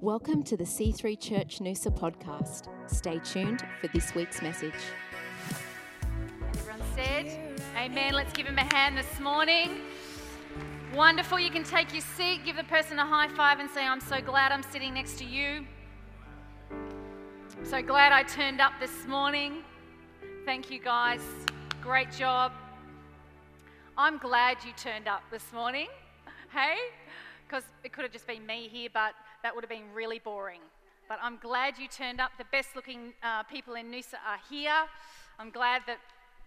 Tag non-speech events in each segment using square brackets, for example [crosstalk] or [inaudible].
Welcome to the C3 Church Noosa podcast. Stay tuned for this week's message. Everyone said, Amen. Let's give him a hand this morning. Wonderful. You can take your seat, give the person a high five, and say, I'm so glad I'm sitting next to you. I'm so glad I turned up this morning. Thank you, guys. Great job. I'm glad you turned up this morning. Hey? Because it could have just been me here, but that would have been really boring. But I'm glad you turned up. The best looking uh, people in Noosa are here. I'm glad that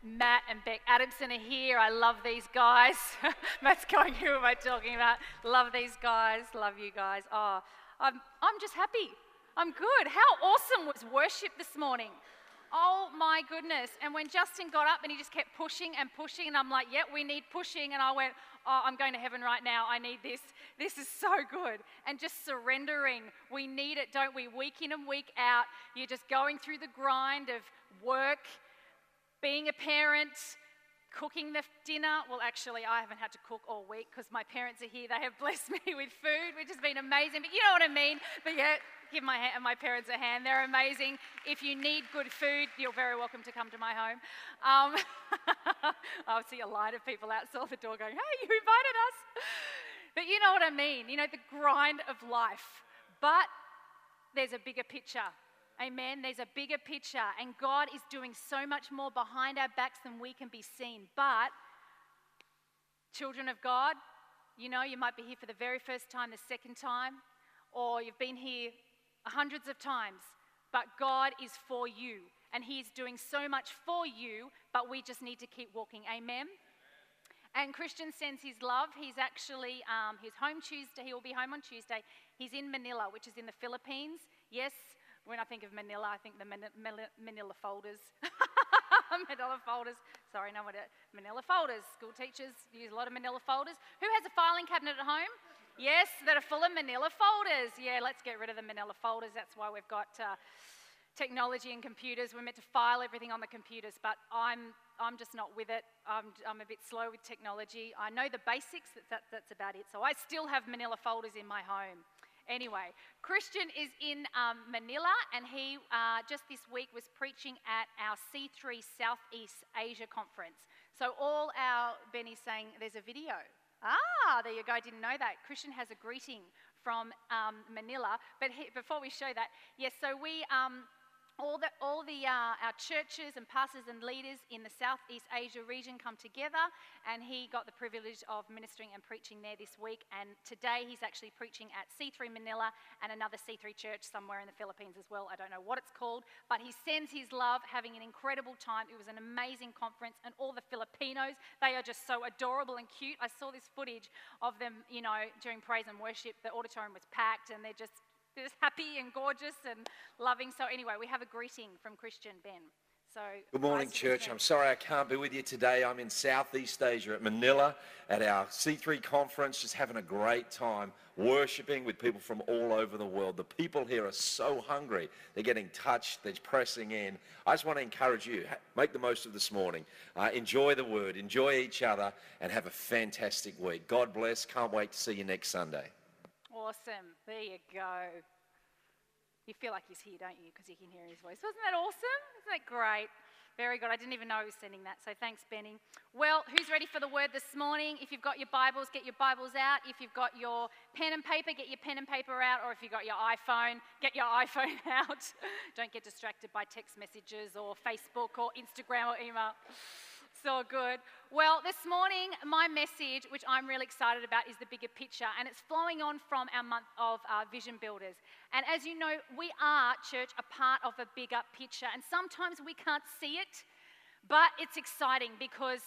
Matt and Beck Adamson are here. I love these guys. [laughs] Matt's going, who am I talking about? Love these guys. Love you guys. Oh, I'm, I'm just happy. I'm good. How awesome was worship this morning? Oh my goodness. And when Justin got up and he just kept pushing and pushing, and I'm like, yep, we need pushing. And I went, oh, I'm going to heaven right now. I need this. This is so good. And just surrendering. We need it, don't we? Week in and week out, you're just going through the grind of work, being a parent, cooking the dinner. Well, actually, I haven't had to cook all week because my parents are here. They have [laughs] blessed me with food, which has been amazing. But you know what I mean. But yeah, give my, my parents a hand. They're amazing. If you need good food, you're very welcome to come to my home. Um, [laughs] I'll see a line of people outside the door going, hey, you invited us. But you know what I mean. You know, the grind of life. But there's a bigger picture. Amen. There's a bigger picture, and God is doing so much more behind our backs than we can be seen. But, children of God, you know, you might be here for the very first time, the second time, or you've been here hundreds of times, but God is for you, and He's doing so much for you, but we just need to keep walking. Amen. And Christian sends his love. He's actually, um, he's home Tuesday. He will be home on Tuesday. He's in Manila, which is in the Philippines. Yes, when I think of Manila, I think the Manila folders. [laughs] manila folders. Sorry, no, what it. Manila folders. School teachers use a lot of Manila folders. Who has a filing cabinet at home? Yes, that are full of manila folders. Yeah, let's get rid of the manila folders. That's why we've got uh, technology and computers. We're meant to file everything on the computers, but I'm, I'm just not with it. I'm, I'm a bit slow with technology. I know the basics, that, that, that's about it. So I still have manila folders in my home. Anyway, Christian is in um, Manila, and he uh, just this week was preaching at our C3 Southeast Asia conference. So all our Benny's saying there's a video. Ah, there you go. I didn't know that. Christian has a greeting from um, Manila. But he, before we show that, yes, so we. Um, all the, all the uh, our churches and pastors and leaders in the Southeast Asia region come together, and he got the privilege of ministering and preaching there this week. And today he's actually preaching at C3 Manila and another C3 church somewhere in the Philippines as well. I don't know what it's called, but he sends his love, having an incredible time. It was an amazing conference, and all the Filipinos, they are just so adorable and cute. I saw this footage of them, you know, during praise and worship. The auditorium was packed, and they're just just happy and gorgeous and loving. So, anyway, we have a greeting from Christian Ben. So, Good morning, church. I'm sorry I can't be with you today. I'm in Southeast Asia at Manila at our C3 conference, just having a great time worshiping with people from all over the world. The people here are so hungry. They're getting touched, they're pressing in. I just want to encourage you make the most of this morning. Uh, enjoy the word, enjoy each other, and have a fantastic week. God bless. Can't wait to see you next Sunday. Awesome. There you go. You feel like he's here, don't you? Because you can hear his voice. Wasn't that awesome? Isn't that great? Very good. I didn't even know he was sending that. So thanks, Benny. Well, who's ready for the word this morning? If you've got your Bibles, get your Bibles out. If you've got your pen and paper, get your pen and paper out. Or if you've got your iPhone, get your [laughs] iPhone out. Don't get distracted by text messages or Facebook or Instagram or email so good. Well, this morning, my message, which I'm really excited about, is the bigger picture, and it's flowing on from our month of uh, Vision Builders. And as you know, we are, church, a part of a bigger picture, and sometimes we can't see it, but it's exciting because.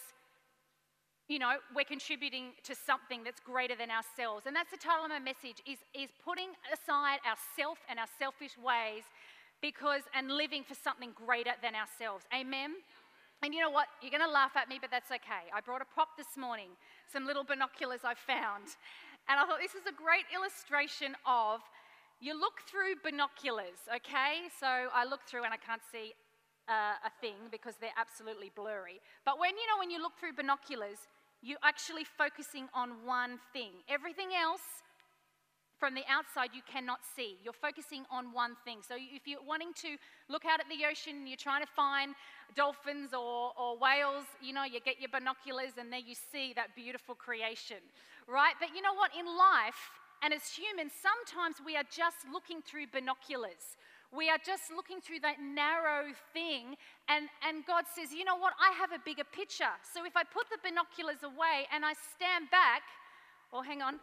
You know, we're contributing to something that's greater than ourselves. And that's the title of my message is, is putting aside ourself and our selfish ways because and living for something greater than ourselves. Amen. And you know what? You're going to laugh at me, but that's okay. I brought a prop this morning, some little binoculars I found. And I thought this is a great illustration of you look through binoculars, okay? So I look through and I can't see uh, a thing because they're absolutely blurry. But when you know, when you look through binoculars, you're actually focusing on one thing. Everything else from the outside you cannot see. You're focusing on one thing. So if you're wanting to look out at the ocean you're trying to find dolphins or, or whales, you know, you get your binoculars and there you see that beautiful creation, right? But you know what? In life, and as humans, sometimes we are just looking through binoculars. We are just looking through that narrow thing, and, and God says, You know what? I have a bigger picture. So if I put the binoculars away and I stand back, or hang on,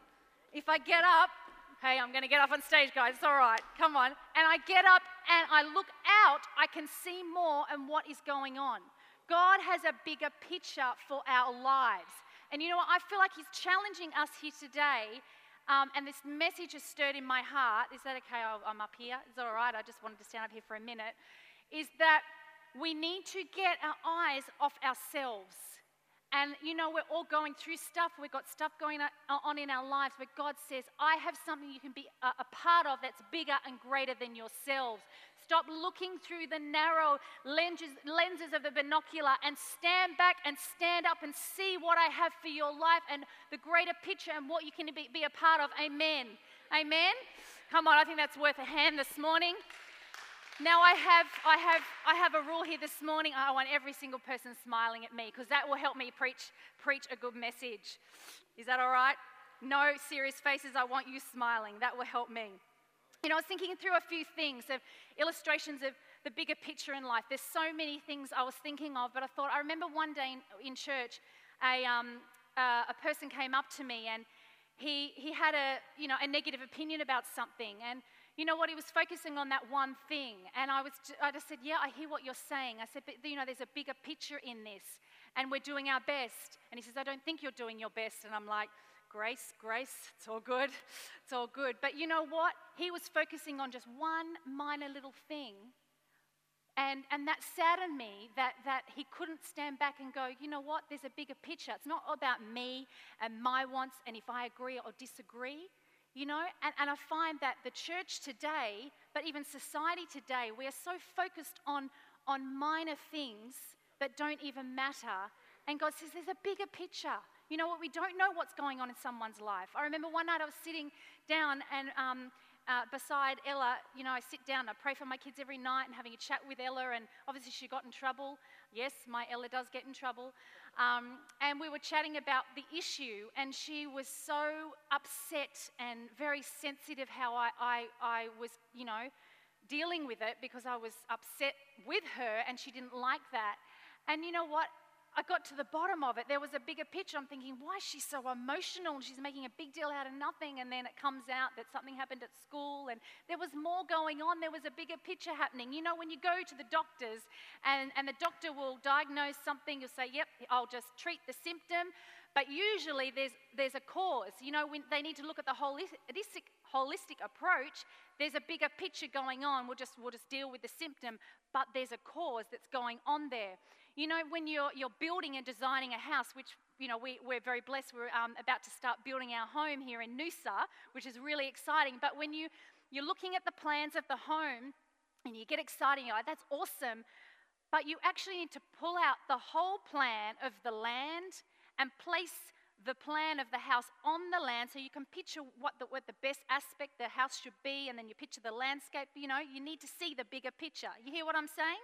if I get up, hey, I'm going to get up on stage, guys, it's all right, come on, and I get up and I look out, I can see more and what is going on. God has a bigger picture for our lives. And you know what? I feel like He's challenging us here today um, and this message has stirred in my heart. Is that okay? I'm up here. Is that all right? I just wanted to stand up here for a minute. Is that we need to get our eyes off ourselves. And you know, we're all going through stuff. We've got stuff going on in our lives, but God says, I have something you can be a part of that's bigger and greater than yourselves. Stop looking through the narrow lenses, lenses of the binocular and stand back and stand up and see what I have for your life and the greater picture and what you can be, be a part of. Amen. Amen. Come on, I think that's worth a hand this morning. Now I have, I have, I have a rule here this morning. I want every single person smiling at me because that will help me preach, preach a good message. Is that all right? No serious faces. I want you smiling. That will help me. You know, I was thinking through a few things of illustrations of the bigger picture in life. There's so many things I was thinking of, but I thought, I remember one day in, in church, a, um, uh, a person came up to me and he, he had a, you know, a negative opinion about something. And you know what? He was focusing on that one thing. And I, was, I just said, Yeah, I hear what you're saying. I said, But you know, there's a bigger picture in this. And we're doing our best. And he says, I don't think you're doing your best. And I'm like, Grace, grace, it's all good. It's all good. But you know what? He was focusing on just one minor little thing. And, and that saddened me that, that he couldn't stand back and go, you know what? There's a bigger picture. It's not about me and my wants and if I agree or disagree. You know, and, and I find that the church today, but even society today, we are so focused on, on minor things that don't even matter. And God says there's a bigger picture. You know what? We don't know what's going on in someone's life. I remember one night I was sitting down and um, uh, beside Ella, you know, I sit down, I pray for my kids every night and having a chat with Ella, and obviously she got in trouble. Yes, my Ella does get in trouble. Um, and we were chatting about the issue, and she was so upset and very sensitive how I, I, I was, you know, dealing with it because I was upset with her and she didn't like that. And you know what? I got to the bottom of it. There was a bigger picture. I'm thinking, why is she so emotional? She's making a big deal out of nothing. And then it comes out that something happened at school and there was more going on. There was a bigger picture happening. You know, when you go to the doctors and, and the doctor will diagnose something, you'll say, yep, I'll just treat the symptom. But usually there's, there's a cause. You know, when they need to look at the holistic, holistic approach, there's a bigger picture going on. We'll just, we'll just deal with the symptom, but there's a cause that's going on there. You know, when you're, you're building and designing a house, which, you know, we, we're very blessed, we're um, about to start building our home here in Noosa, which is really exciting. But when you, you're looking at the plans of the home and you get excited, you're like, that's awesome. But you actually need to pull out the whole plan of the land and place the plan of the house on the land so you can picture what the, what the best aspect the house should be and then you picture the landscape you know you need to see the bigger picture you hear what i'm saying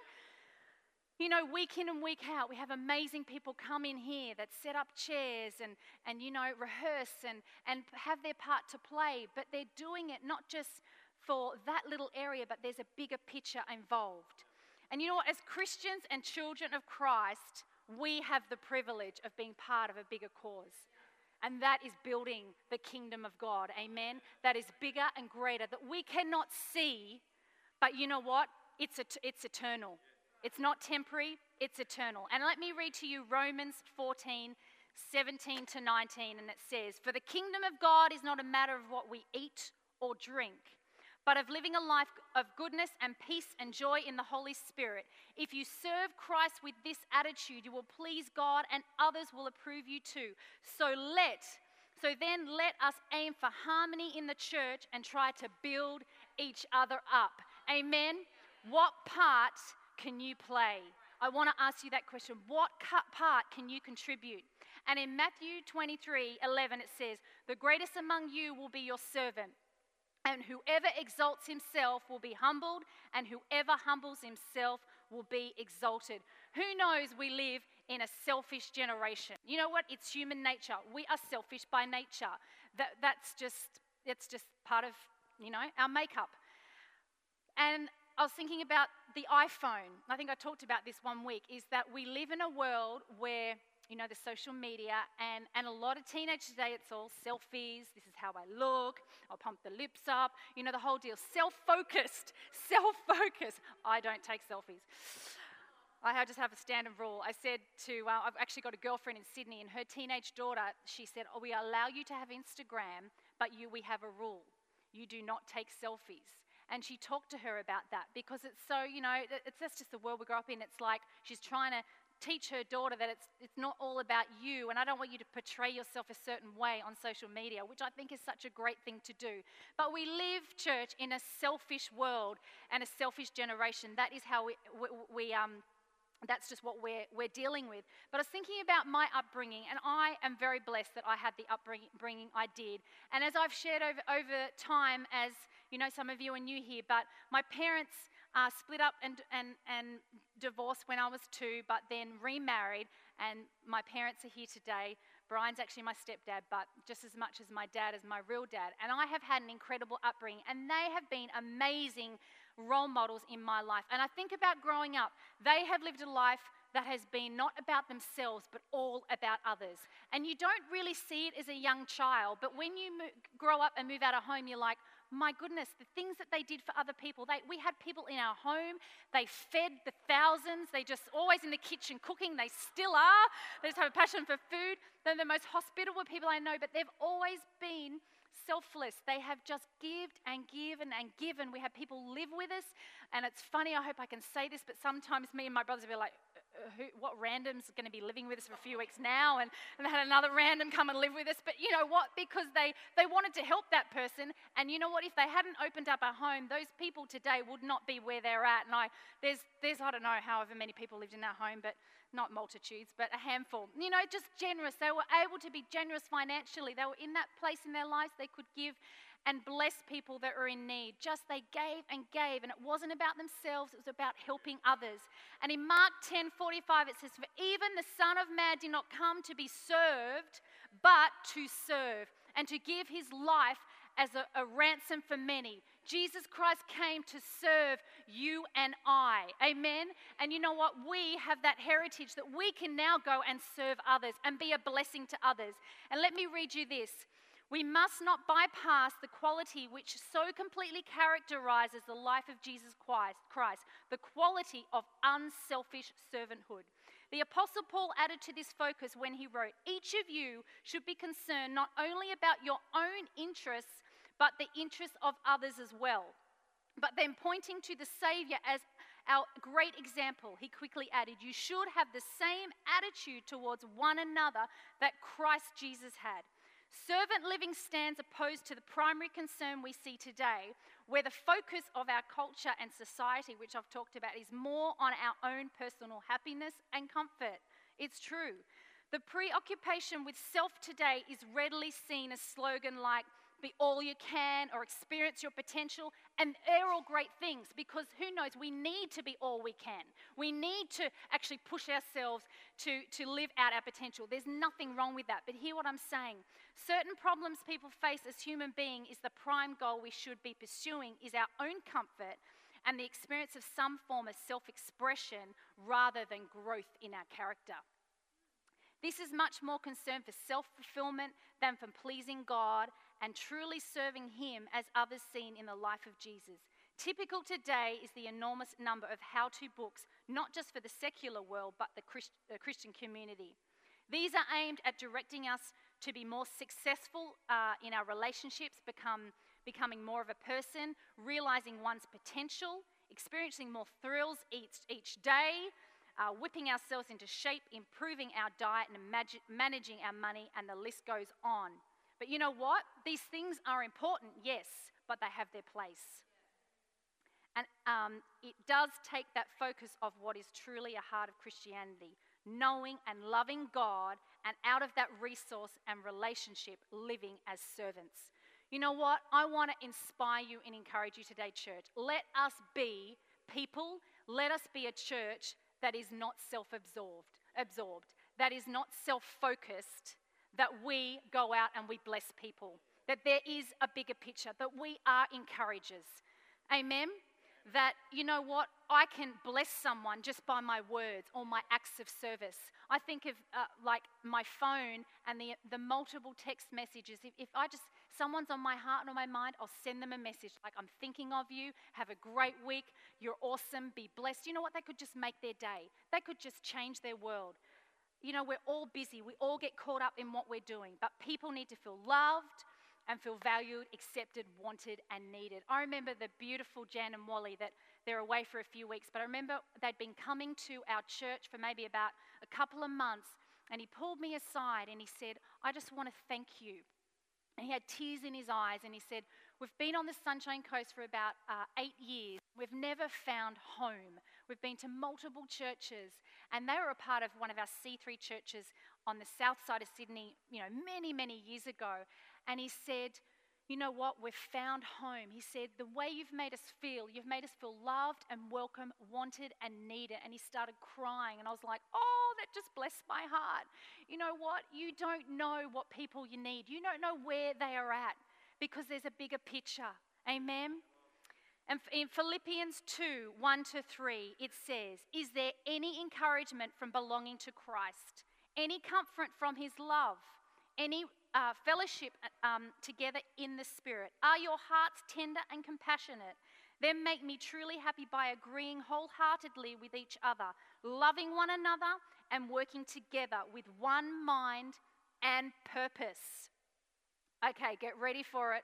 you know, week in and week out, we have amazing people come in here that set up chairs and, and you know, rehearse and, and have their part to play, but they're doing it not just for that little area, but there's a bigger picture involved. And you know what? As Christians and children of Christ, we have the privilege of being part of a bigger cause. And that is building the kingdom of God. Amen. That is bigger and greater that we cannot see, but you know what? It's, it's eternal. It's not temporary, it's eternal. And let me read to you Romans 14, 17 to 19, and it says, For the kingdom of God is not a matter of what we eat or drink, but of living a life of goodness and peace and joy in the Holy Spirit. If you serve Christ with this attitude, you will please God and others will approve you too. So let so then let us aim for harmony in the church and try to build each other up. Amen. What part can you play? I want to ask you that question. What part can you contribute? And in Matthew 23 11, it says, The greatest among you will be your servant. And whoever exalts himself will be humbled, and whoever humbles himself will be exalted. Who knows we live in a selfish generation? You know what? It's human nature. We are selfish by nature. That, that's just, it's just part of, you know, our makeup. And I was thinking about the iPhone. I think I talked about this one week, is that we live in a world where you know, the social media, and, and a lot of teenagers today, it's all selfies. This is how I look. I'll pump the lips up. You know, the whole deal. Self focused. [laughs] Self focused. I don't take selfies. I just have a standard rule. I said to, uh, I've actually got a girlfriend in Sydney, and her teenage daughter, she said, oh, We allow you to have Instagram, but you, we have a rule. You do not take selfies. And she talked to her about that because it's so, you know, it's, that's just the world we grow up in. It's like she's trying to teach her daughter that it's, it's not all about you, and I don't want you to portray yourself a certain way on social media, which I think is such a great thing to do. But we live, church, in a selfish world and a selfish generation. That is how we, we, we um, that's just what we're, we're dealing with. But I was thinking about my upbringing, and I am very blessed that I had the upbringing I did. And as I've shared over, over time, as you know, some of you are new here, but my parents uh, split up and, and, and divorced when I was two, but then remarried. And my parents are here today. Brian's actually my stepdad, but just as much as my dad is my real dad. And I have had an incredible upbringing, and they have been amazing role models in my life. And I think about growing up, they have lived a life that has been not about themselves, but all about others. And you don't really see it as a young child, but when you mo- grow up and move out of home, you're like, my goodness, the things that they did for other people. They, we had people in our home, they fed the thousands, they just always in the kitchen cooking, they still are. They just have a passion for food. They're the most hospitable people I know, but they've always been selfless. They have just given and given and given. We have people live with us, and it's funny, I hope I can say this, but sometimes me and my brothers will be like, who, what random's going to be living with us for a few weeks now, and, and they had another random come and live with us. But you know what? Because they, they wanted to help that person, and you know what? If they hadn't opened up a home, those people today would not be where they're at. And I, there's, there's I don't know, however many people lived in that home, but not multitudes, but a handful. You know, just generous. They were able to be generous financially. They were in that place in their lives they could give and bless people that were in need. Just they gave and gave, and it wasn't about themselves, it was about helping others. And in Mark 10 45, it says, For even the Son of Man did not come to be served, but to serve, and to give his life as a, a ransom for many. Jesus Christ came to serve you and I. Amen. And you know what? We have that heritage that we can now go and serve others and be a blessing to others. And let me read you this. We must not bypass the quality which so completely characterizes the life of Jesus Christ, the quality of unselfish servanthood. The Apostle Paul added to this focus when he wrote, Each of you should be concerned not only about your own interests, but the interests of others as well. But then, pointing to the Savior as our great example, he quickly added, You should have the same attitude towards one another that Christ Jesus had. Servant living stands opposed to the primary concern we see today, where the focus of our culture and society, which I've talked about, is more on our own personal happiness and comfort. It's true. The preoccupation with self today is readily seen as slogan like, be all you can or experience your potential. And they're all great things because who knows, we need to be all we can. We need to actually push ourselves to, to live out our potential. There's nothing wrong with that. But hear what I'm saying. Certain problems people face as human beings is the prime goal we should be pursuing is our own comfort and the experience of some form of self expression rather than growth in our character. This is much more concern for self fulfillment than for pleasing God and truly serving Him as others seen in the life of Jesus. Typical today is the enormous number of how to books, not just for the secular world, but the, Christ, Christian community. These are aimed at directing us to be more successful uh, in our relationships, become, becoming more of a person, realizing one's potential, experiencing more thrills each, each day, uh, whipping ourselves into shape, improving our diet, and managing our money, and the list goes on. But you know what? These things are important, yes, but they have their place. And um, it does take that focus of what is truly a heart of Christianity knowing and loving God, and out of that resource and relationship, living as servants. You know what? I want to inspire you and encourage you today, church. Let us be people, let us be a church that is not self absorbed, absorbed, that is not self focused, that we go out and we bless people, that there is a bigger picture, that we are encouragers. Amen? That, you know what, I can bless someone just by my words or my acts of service. I think of uh, like my phone and the, the multiple text messages. If, if I just, someone's on my heart and on my mind, I'll send them a message like, I'm thinking of you, have a great week, you're awesome, be blessed. You know what? They could just make their day, they could just change their world. You know, we're all busy, we all get caught up in what we're doing, but people need to feel loved and feel valued, accepted, wanted, and needed. I remember the beautiful Jan and Wally that they're away for a few weeks, but I remember they'd been coming to our church for maybe about a couple of months, and he pulled me aside and he said, I just want to thank you. And he had tears in his eyes, and he said, We've been on the Sunshine Coast for about uh, eight years. We've never found home. We've been to multiple churches, and they were a part of one of our C3 churches on the south side of Sydney, you know, many, many years ago. And he said, You know what? We've found home. He said, The way you've made us feel, you've made us feel loved and welcome, wanted and needed. And he started crying. And I was like, Oh, that just blessed my heart. You know what? You don't know what people you need, you don't know where they are at because there's a bigger picture. Amen. And in Philippians 2 1 to 3, it says, Is there any encouragement from belonging to Christ? Any comfort from his love? Any uh, fellowship uh, um, together in the Spirit? Are your hearts tender and compassionate? Then make me truly happy by agreeing wholeheartedly with each other, loving one another, and working together with one mind and purpose. Okay, get ready for it.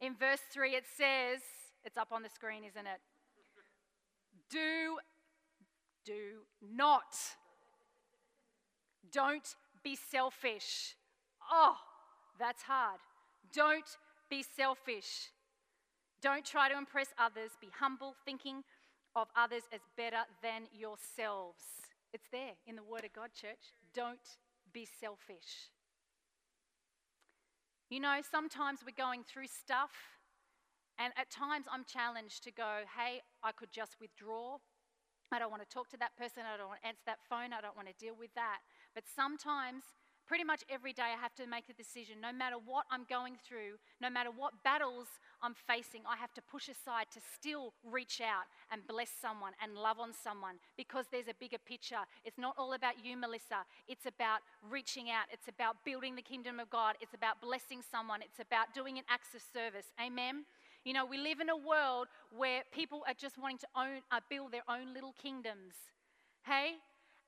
In verse 3, it says, it's up on the screen, isn't it? Do, do not. Don't be selfish. Oh, that's hard. Don't be selfish. Don't try to impress others. Be humble, thinking of others as better than yourselves. It's there in the Word of God, church. Don't be selfish. You know, sometimes we're going through stuff, and at times I'm challenged to go, hey, I could just withdraw. I don't want to talk to that person. I don't want to answer that phone. I don't want to deal with that. But sometimes pretty much every day I have to make a decision. No matter what I'm going through, no matter what battles I'm facing, I have to push aside to still reach out and bless someone and love on someone because there's a bigger picture. It's not all about you, Melissa. It's about reaching out. It's about building the kingdom of God. It's about blessing someone. It's about doing an acts of service. Amen. You know, we live in a world where people are just wanting to own, uh, build their own little kingdoms. Hey,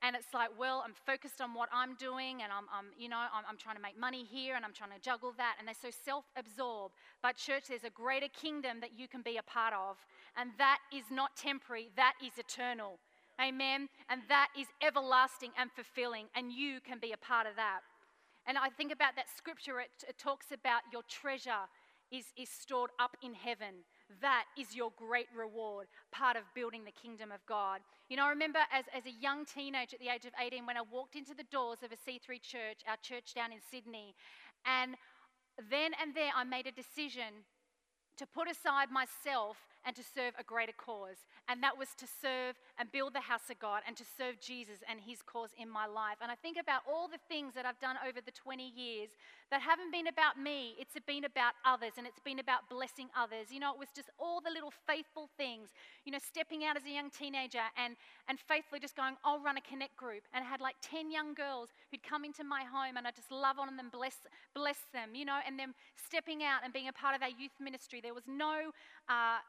and it's like, well, I'm focused on what I'm doing, and I'm, I'm you know, I'm, I'm, trying to make money here, and I'm trying to juggle that, and they're so self-absorbed. But church, there's a greater kingdom that you can be a part of, and that is not temporary; that is eternal. Amen. And that is everlasting and fulfilling, and you can be a part of that. And I think about that scripture; it, it talks about your treasure is, is stored up in heaven. That is your great reward, part of building the kingdom of God. You know, I remember as, as a young teenager at the age of 18 when I walked into the doors of a C3 church, our church down in Sydney, and then and there I made a decision to put aside myself and to serve a greater cause. And that was to serve and build the house of God and to serve Jesus and his cause in my life. And I think about all the things that I've done over the 20 years that haven't been about me, it's been about others and it's been about blessing others. You know, it was just all the little faithful things, you know, stepping out as a young teenager and, and faithfully just going, I'll run a connect group. And I had like 10 young girls who'd come into my home and I just love on them, bless, bless them, you know, and them stepping out and being a part of our youth ministry. There was no, uh,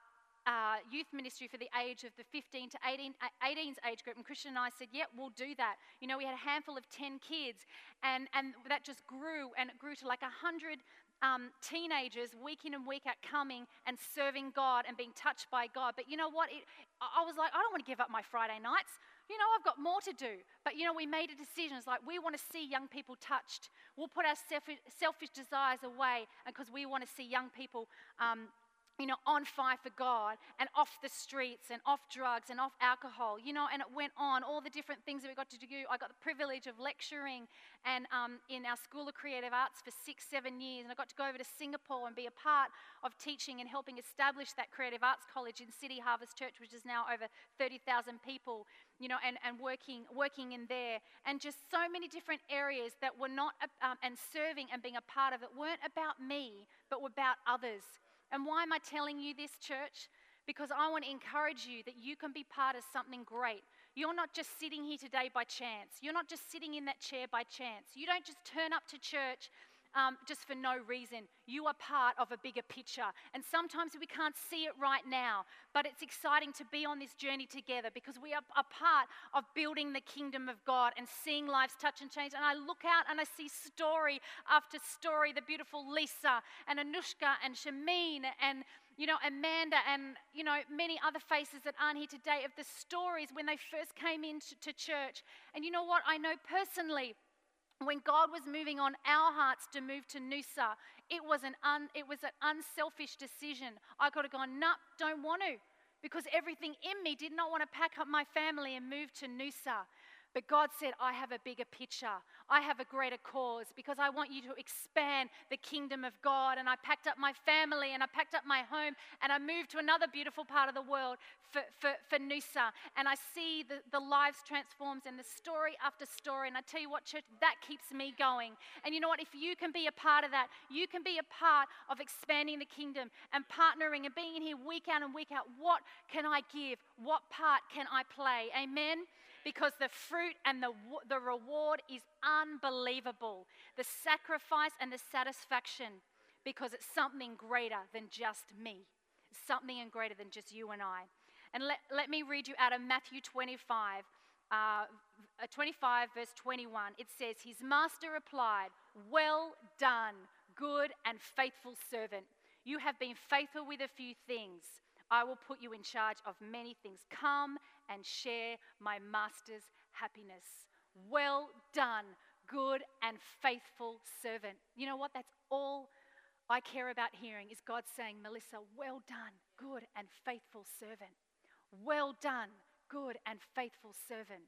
uh, youth ministry for the age of the 15 to 18, 18's uh, age group. And Christian and I said, yeah, we'll do that. You know, we had a handful of 10 kids, and, and that just grew, and it grew to like 100 um, teenagers week in and week out coming and serving God and being touched by God. But you know what? It, I was like, I don't want to give up my Friday nights. You know, I've got more to do. But you know, we made a decision. It's like we want to see young people touched. We'll put our selfish, selfish desires away because we want to see young people um, you know, on fire for God and off the streets and off drugs and off alcohol, you know, and it went on, all the different things that we got to do. I got the privilege of lecturing and um, in our School of Creative Arts for six, seven years, and I got to go over to Singapore and be a part of teaching and helping establish that Creative Arts College in City Harvest Church, which is now over 30,000 people, you know, and, and working, working in there. And just so many different areas that were not, um, and serving and being a part of it weren't about me, but were about others and why am I telling you this, church? Because I want to encourage you that you can be part of something great. You're not just sitting here today by chance. You're not just sitting in that chair by chance. You don't just turn up to church um, just for no reason. You are part of a bigger picture. And sometimes we can't see it right now, but it's exciting to be on this journey together because we are a part of building the kingdom of God and seeing lives touch and change. And I look out and I see story after story the beautiful Lisa and Anushka and Shameen and you know, Amanda and, you know, many other faces that aren't here today of the stories when they first came into church. And you know what? I know personally when God was moving on our hearts to move to Noosa, it was an, un, it was an unselfish decision. I could have gone, nope, don't want to, because everything in me did not want to pack up my family and move to Noosa. But God said, I have a bigger picture. I have a greater cause because I want you to expand the kingdom of God. And I packed up my family and I packed up my home and I moved to another beautiful part of the world for, for, for Noosa. And I see the, the lives transforms and the story after story. And I tell you what, church, that keeps me going. And you know what? If you can be a part of that, you can be a part of expanding the kingdom and partnering and being in here week out and week out. What can I give? What part can I play? Amen because the fruit and the, the reward is unbelievable. The sacrifice and the satisfaction because it's something greater than just me, something and greater than just you and I. And let, let me read you out of Matthew 25. Uh, 25, verse 21, it says, His master replied, Well done, good and faithful servant. You have been faithful with a few things. I will put you in charge of many things. Come and share my master's happiness. Well done, good and faithful servant. You know what? That's all I care about hearing is God saying, Melissa, well done, good and faithful servant. Well done, good and faithful servant.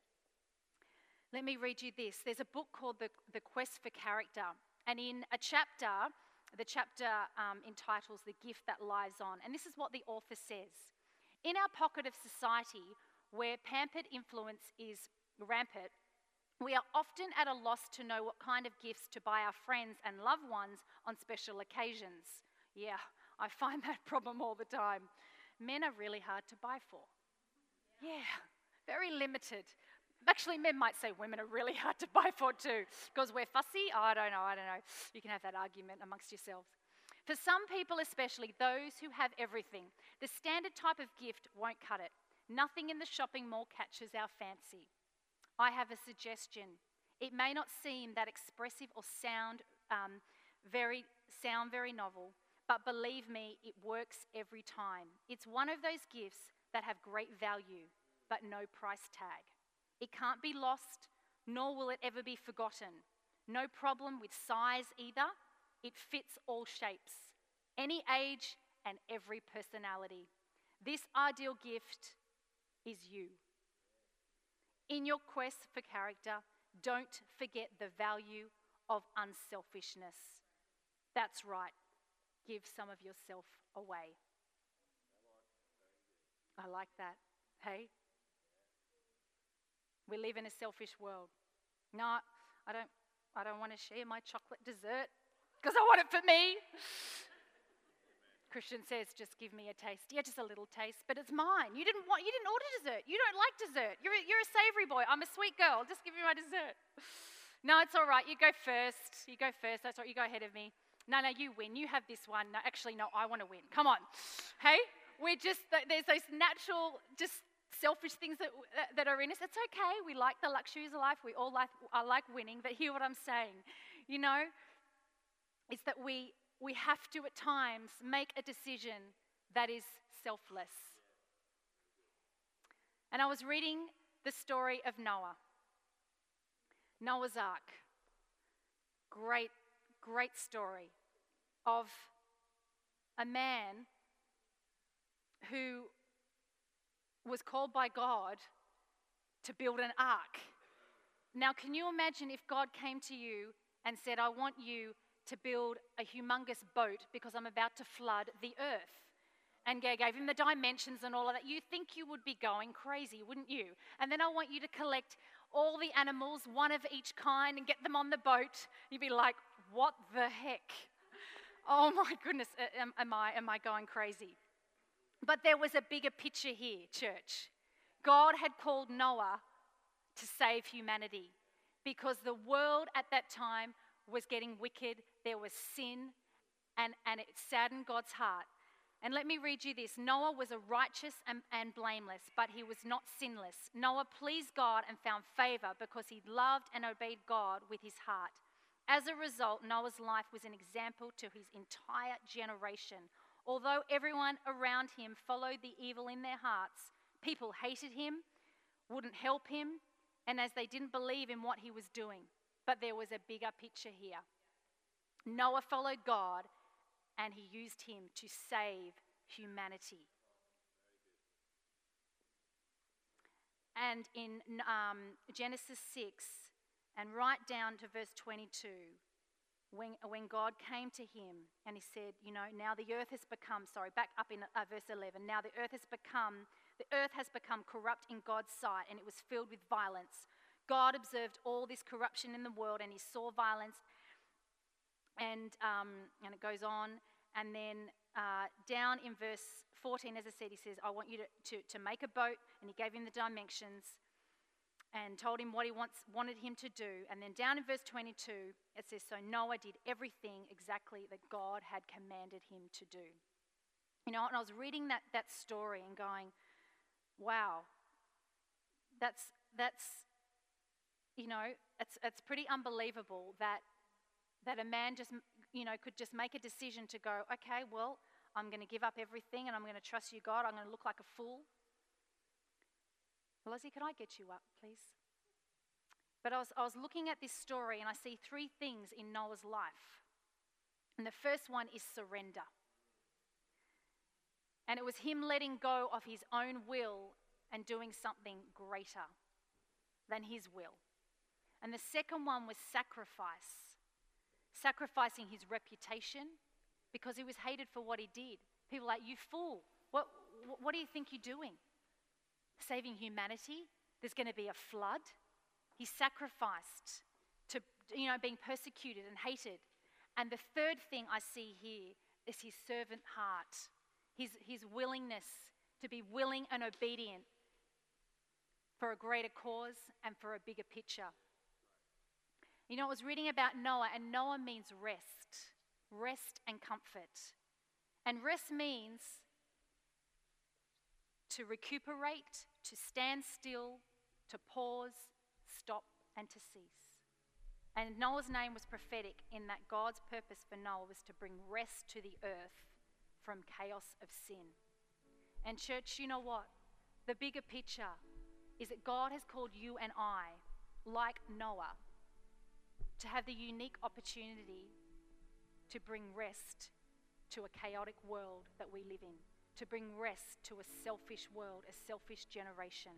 Let me read you this. There's a book called The, the Quest for Character. And in a chapter, the chapter um, entitles The Gift That Lives On. And this is what the author says In our pocket of society, where pampered influence is rampant, we are often at a loss to know what kind of gifts to buy our friends and loved ones on special occasions. Yeah, I [laughs] find that problem all the time. Men are really hard to buy for. Yeah, very limited. Actually, men might say women are really [laughs] hard to buy for too, because we're fussy. Oh, I don't know, I don't know. You can have that argument amongst yourselves. For some people, especially those who have everything, the standard type of gift won't cut it. Nothing in the shopping mall catches our fancy. I have a suggestion. It may not seem that expressive or sound um, very sound very novel, but believe me, it works every time. It's one of those gifts that have great value, but no price tag. It can't be lost, nor will it ever be forgotten. No problem with size either. It fits all shapes, any age, and every personality. This ideal gift is you. In your quest for character, don't forget the value of unselfishness. That's right, give some of yourself away. I like that. Hey? We live in a selfish world. No, I don't, I don't want to share my chocolate dessert because I want it for me. Christian says, just give me a taste. Yeah, just a little taste, but it's mine. You didn't want, you didn't order dessert. You don't like dessert. You're a, you're a savory boy. I'm a sweet girl. Just give me my dessert. [laughs] No, it's all right. You go first. You go first. That's right. You go ahead of me. No, no, you win. You have this one. No, actually, no, I want to win. Come on. Hey, we're just, there's those natural, just selfish things that, that are in us. It's okay. We like the luxuries of life. We all like, I like winning. But hear what I'm saying. You know, it's that we we have to at times make a decision that is selfless. And I was reading the story of Noah, Noah's Ark. Great, great story of a man who was called by God to build an ark. Now, can you imagine if God came to you and said, I want you to build a humongous boat because I'm about to flood the earth? And gave him the dimensions and all of that. You think you would be going crazy, wouldn't you? And then I want you to collect all the animals, one of each kind, and get them on the boat. You'd be like, what the heck? Oh my goodness, am, am, I, am I going crazy? But there was a bigger picture here, church. God had called Noah to save humanity because the world at that time was getting wicked, there was sin, and, and it saddened God's heart. And let me read you this Noah was a righteous and, and, blameless, but he was not sinless. Noah pleased God and found favor because he loved and obeyed God with his heart. As a result, Noah's life was an example to his entire generation. Although everyone around him followed the evil in their hearts, people hated him, wouldn't help him, and as they didn't believe in what he was doing. But there was a bigger picture here. Noah followed God and he used him to save humanity. And in um, Genesis 6, and right down to verse 22, when, when God came to him and he said, You know, now the earth has become, sorry, back up in uh, verse 11, now the earth has become, the earth has become corrupt in God's sight and it was filled with violence. God observed all this corruption in the world and he saw violence. And, um, and it goes on. And then uh, down in verse 14, as I said, he says, I want you to, to, to make a boat. And he gave him the dimensions and told him what he wants, wanted him to do. And then down in verse 22, it says, So Noah did everything exactly that God had commanded him to do. You know, and I was reading that, that story and going, wow, that's, that's you know, it's, it's pretty unbelievable that, that a man just, you know, could just make a decision to go, okay, well, I'm going to give up everything and I'm going to trust you, God. I'm going to look like a fool. Lizzie, could I get you up, please? But I was, I was looking at this story and I see three things in Noah's life. And the first one is surrender. And it was him letting go of his own will and doing something greater than his will. And the second one was sacrifice, sacrificing his reputation because he was hated for what he did. People like, You fool, what, what do you think you're doing? Saving humanity? There's going to be a flood. He sacrificed to, you know, being persecuted and hated. And the third thing I see here is his servant heart, his, his willingness to be willing and obedient for a greater cause and for a bigger picture. You know, I was reading about Noah, and Noah means rest, rest and comfort. And rest means to recuperate, to stand still, to pause, stop, and to cease. And Noah's name was prophetic in that God's purpose for Noah was to bring rest to the earth from chaos of sin. And, church, you know what? The bigger picture is that God has called you and I, like Noah, to have the unique opportunity to bring rest to a chaotic world that we live in, to bring rest to a selfish world, a selfish generation.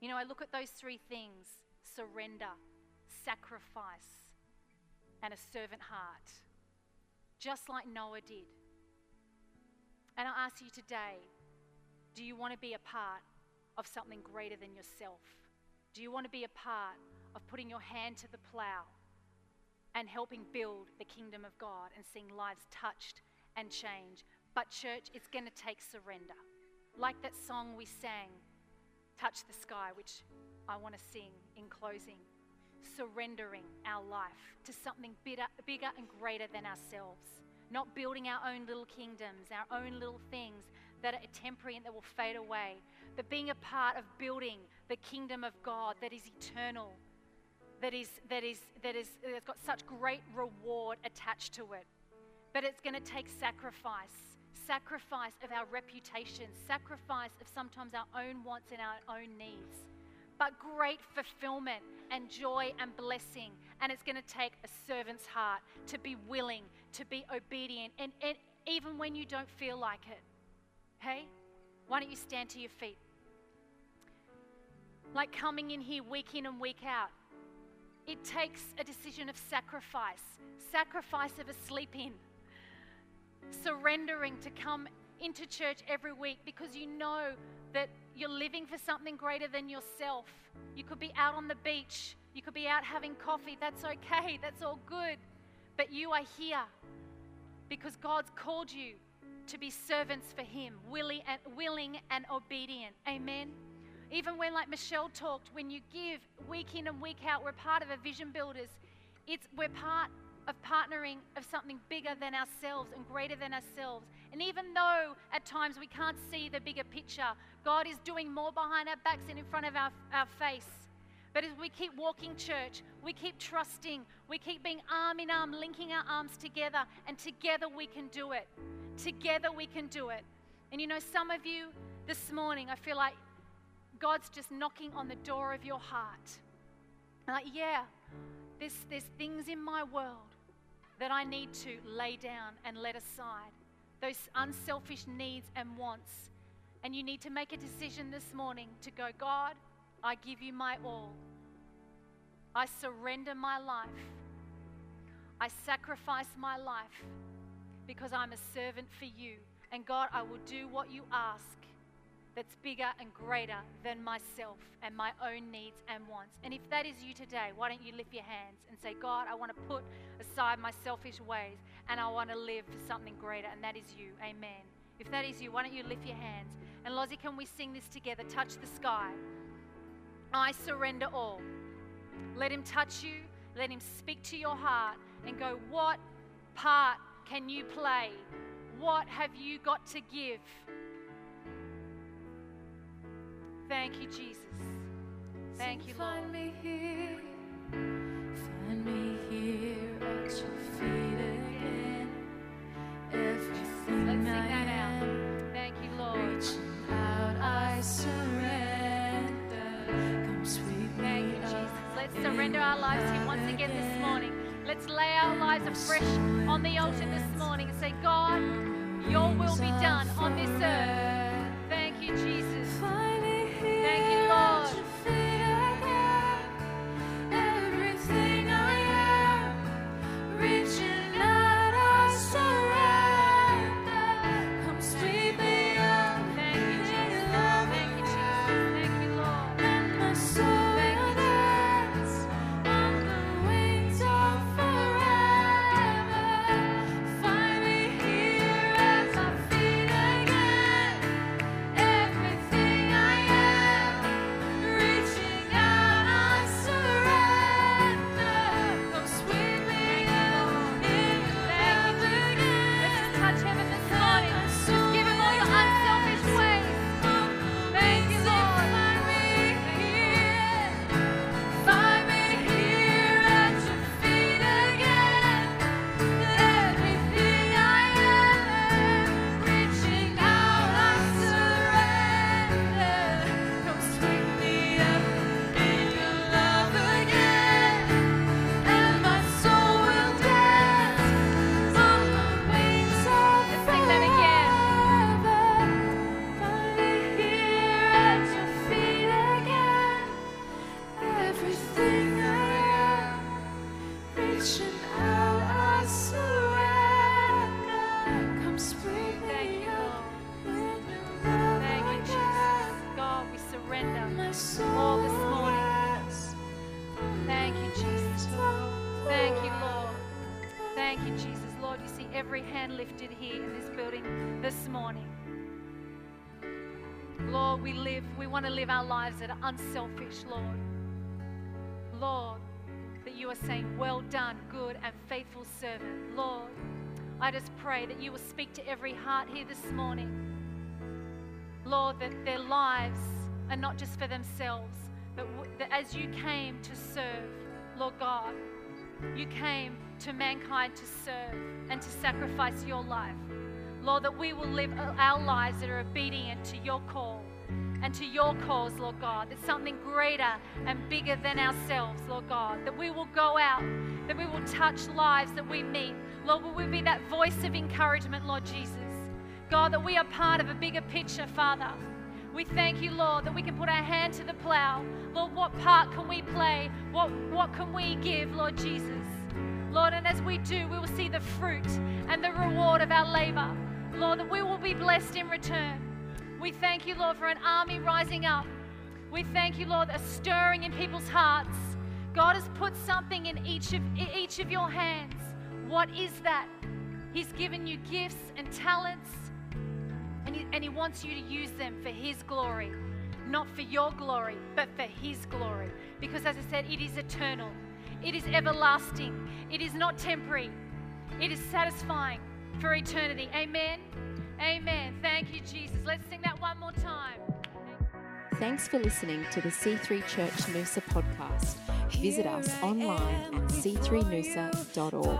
You know, I look at those three things surrender, sacrifice, and a servant heart, just like Noah did. And I ask you today do you want to be a part of something greater than yourself? Do you want to be a part of putting your hand to the plow and helping build the kingdom of God and seeing lives touched and changed. But, church, it's going to take surrender. Like that song we sang, Touch the Sky, which I want to sing in closing. Surrendering our life to something bigger, bigger and greater than ourselves. Not building our own little kingdoms, our own little things that are temporary and that will fade away, but being a part of building the kingdom of God that is eternal, that is that is that is that's got such great reward attached to it. But it's going to take sacrifice, sacrifice of our reputation, sacrifice of sometimes our own wants and our own needs. But great fulfillment and joy and blessing. And it's going to take a servant's heart to be willing, to be obedient, and, and even when you don't feel like it, Hey, why don't you stand to your feet? Like coming in here week in and week out, it takes a decision of sacrifice, sacrifice of a sleep in, surrendering to come into church every week because you know that you're living for something greater than yourself. You could be out on the beach, you could be out having coffee. That's okay, [laughs] that's all good. But you are here because God's called you to be servants for Him, willing and, willing and obedient. Amen. Even when, like Michelle talked, when you give week in and week out, we're part of a vision builders. It's we're part of partnering of something bigger than ourselves and greater than ourselves. And even though at times we can't see the bigger picture, God is doing more behind our backs and in front of our, our face. But as we keep walking church, we keep trusting, we keep being arm in arm, linking our arms together, and together we can do it. Together we can do it. And you know, some of you this morning, I feel like God's just knocking on the door of your heart. Like, yeah, there's, there's things in my world that I need to lay down and let aside. Those unselfish needs and wants. And you need to make a decision this morning to go, God, I give you my all. I surrender my life. I sacrifice my life because I'm a servant for you. And God, I will do what you ask that's bigger and greater than myself and my own needs and wants. And if that is you today, why don't you lift your hands and say, God, I want to put aside my selfish ways and I want to live for something greater, and that is you. Amen. If that is you, why don't you lift your hands? And Lozzie, can we sing this together? Touch the sky. I surrender all. Let him touch you, let him speak to your heart, and go, What part can you play? What have you got to give? Thank you, Jesus. Thank you, Lord. Find me here, find me here at your feet again. Everything Let's sing I that out. am, Thank you, Lord. reaching out, I surrender. Come sweep Thank me you, Jesus. Let's surrender our lives to you once again this morning. Let's lay our lives afresh on the altar this morning and say, God, your will be done on this earth. Thank you, Jesus. Live our lives that are unselfish, Lord. Lord, that you are saying, Well done, good and faithful servant. Lord, I just pray that you will speak to every heart here this morning. Lord, that their lives are not just for themselves, but that as you came to serve, Lord God, you came to mankind to serve and to sacrifice your life. Lord, that we will live our lives that are obedient to your call and to your cause, Lord God. That something greater and bigger than ourselves, Lord God. That we will go out, that we will touch lives that we meet. Lord, will we be that voice of encouragement, Lord Jesus? God, that we are part of a bigger picture, Father. We thank you, Lord, that we can put our hand to the plow. Lord, what part can we play? What, what can we give, Lord Jesus? Lord, and as we do, we will see the fruit and the reward of our labor. Lord, that we will be blessed in return. We thank you, Lord, for an army rising up. We thank you, Lord, a stirring in people's hearts. God has put something in each of, each of your hands. What is that? He's given you gifts and talents, and he, and he wants you to use them for His glory. Not for your glory, but for His glory. Because as I said, it is eternal, it is everlasting, it is not temporary, it is satisfying for eternity. Amen. Amen. Thank you, Jesus. Let's sing that one more time. Thanks for listening to the C3 Church Noosa podcast. Visit us online at c3noosa.org.